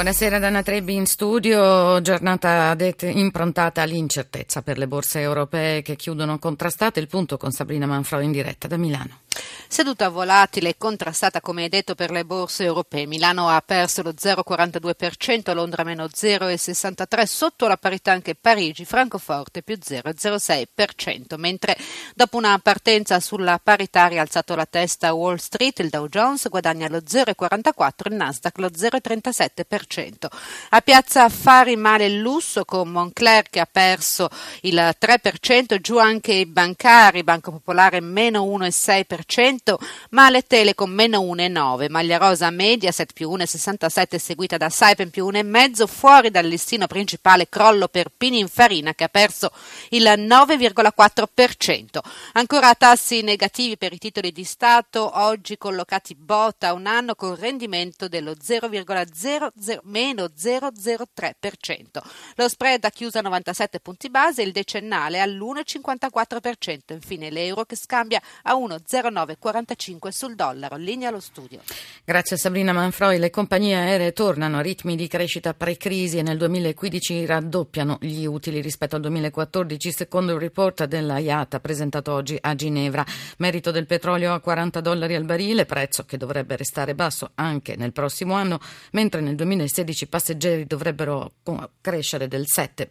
Buonasera Dana Trebbi in studio, giornata improntata all'incertezza per le borse europee che chiudono contrastate. Il punto con Sabrina Manfro in diretta da Milano. Seduta volatile e contrastata come detto per le borse europee. Milano ha perso lo 0,42%, Londra meno 0,63%, sotto la parità anche Parigi, Francoforte più 0,06%, mentre dopo una partenza sulla parità ha rialzato la testa Wall Street, il Dow Jones guadagna lo 0,44%, il Nasdaq lo 0,37%. A piazza affari male il lusso con Moncler che ha perso il 3%, giù anche i bancari, Banco Popolare meno 1,6%, Male Telecom meno 1,9, Maglia Rosa Mediaset più 1,67 seguita da Saipem più 1,5, fuori dal listino principale crollo per Pininfarina che ha perso il 9,4%. Ancora tassi negativi per i titoli di Stato, oggi collocati bota a un anno con rendimento dello 0,00 meno 0,03%. Lo spread ha chiuso a 97 punti base, il decennale all'1,54%. Infine l'euro che scambia a 1,0940 45 sul dollaro. Linea allo studio. Grazie Sabrina Manfroi. Le compagnie aeree tornano a ritmi di crescita pre-crisi e nel 2015 raddoppiano gli utili rispetto al 2014, secondo il report della IATA presentato oggi a Ginevra. Merito del petrolio a 40 dollari al barile, prezzo che dovrebbe restare basso anche nel prossimo anno, mentre nel 2016 i passeggeri dovrebbero crescere del 7%.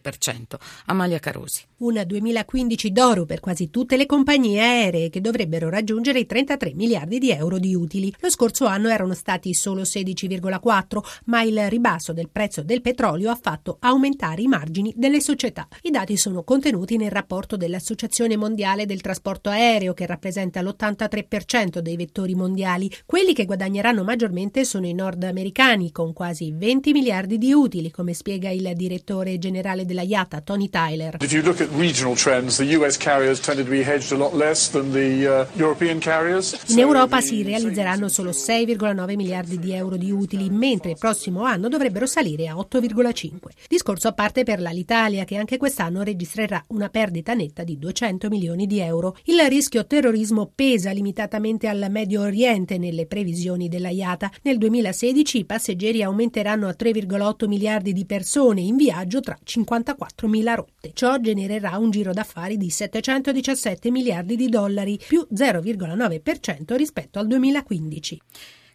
Amalia Carusi. Un 2015 d'oro per quasi tutte le compagnie aeree che dovrebbero raggiungere i 30 33 miliardi di euro di utili. Lo scorso anno erano stati solo 16,4, ma il ribasso del prezzo del petrolio ha fatto aumentare i margini delle società. I dati sono contenuti nel rapporto dell'Associazione Mondiale del Trasporto Aereo, che rappresenta l'83% dei vettori mondiali. Quelli che guadagneranno maggiormente sono i nordamericani, con quasi 20 miliardi di utili, come spiega il direttore generale della IATA, Tony Tyler. If you look at regional trends, the US carriers tended to be hedged a lot less than the uh, European carriers. In Europa si realizzeranno solo 6,9 miliardi di euro di utili, mentre il prossimo anno dovrebbero salire a 8,5. Discorso a parte per l'Alitalia, che anche quest'anno registrerà una perdita netta di 200 milioni di euro. Il rischio terrorismo pesa limitatamente al Medio Oriente nelle previsioni della IATA. Nel 2016 i passeggeri aumenteranno a 3,8 miliardi di persone in viaggio tra 54 mila rotte. Ciò genererà un giro d'affari di 717 miliardi di dollari, più 0,9% rispetto al 2015.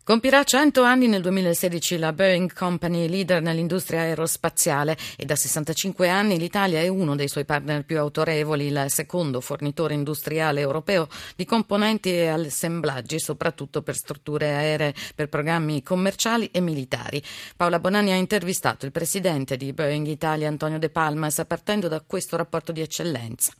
Compirà 100 anni nel 2016 la Boeing Company, leader nell'industria aerospaziale, e da 65 anni l'Italia è uno dei suoi partner più autorevoli, il secondo fornitore industriale europeo di componenti e assemblaggi, soprattutto per strutture aeree, per programmi commerciali e militari. Paola Bonanni ha intervistato il presidente di Boeing Italia, Antonio De Palmas, partendo da questo rapporto di eccellenza.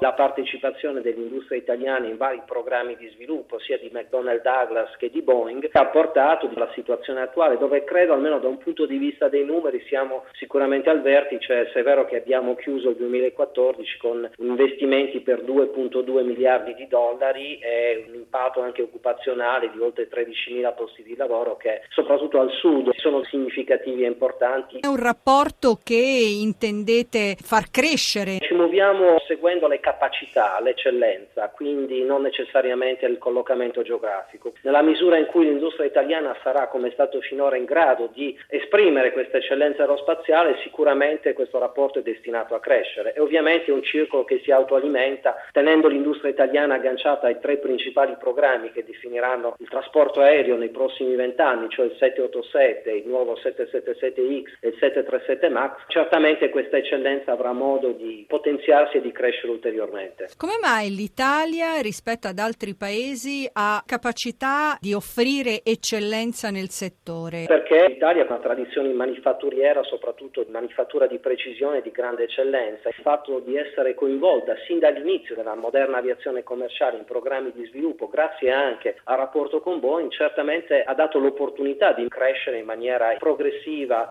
La partecipazione dell'industria italiana in vari programmi di sviluppo, sia di McDonnell Douglas che di Boeing, ha portato alla situazione attuale, dove credo, almeno da un punto di vista dei numeri, siamo sicuramente al vertice. Se è vero che abbiamo chiuso il 2014 con investimenti per 2,2 miliardi di dollari e un impatto anche occupazionale di oltre 13.000 posti di lavoro che soprattutto al sud sono significativi e importanti. È un rapporto che intendete far crescere? Ci muoviamo seguendo le capacità, l'eccellenza, quindi non necessariamente il collocamento geografico. Nella misura in cui l'industria italiana sarà, come è stato finora, in grado di esprimere questa eccellenza aerospaziale, sicuramente questo rapporto è destinato a crescere. È ovviamente un circolo che si autoalimenta tenendo l'industria italiana agganciata ai tre principali programmi che definiranno il trasporto aereo nei prossimi vent'anni, cioè il 787, il nuovo 777X e il 737 MAX. Certamente questa eccellenza avrà modo di potenziarsi e di crescere ulteriormente ulteriormente. Come mai l'Italia rispetto ad altri paesi ha capacità di offrire eccellenza nel settore? Perché l'Italia ha una tradizione manifatturiera, soprattutto di manifattura di precisione di grande eccellenza. Il fatto di essere coinvolta sin dall'inizio della moderna aviazione commerciale in programmi di sviluppo, grazie anche al rapporto con Boeing, certamente ha dato l'opportunità di crescere in maniera progressiva.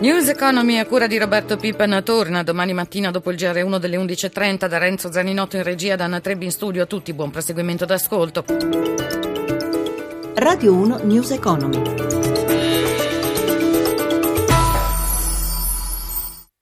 News Economy a cura di Roberto Pippen torna domani mattina dopo il GR1 delle 11.30 da Renzo Zaninotto in regia, da Anna Trebbi in studio. A tutti buon proseguimento d'ascolto. Radio 1 News Economy.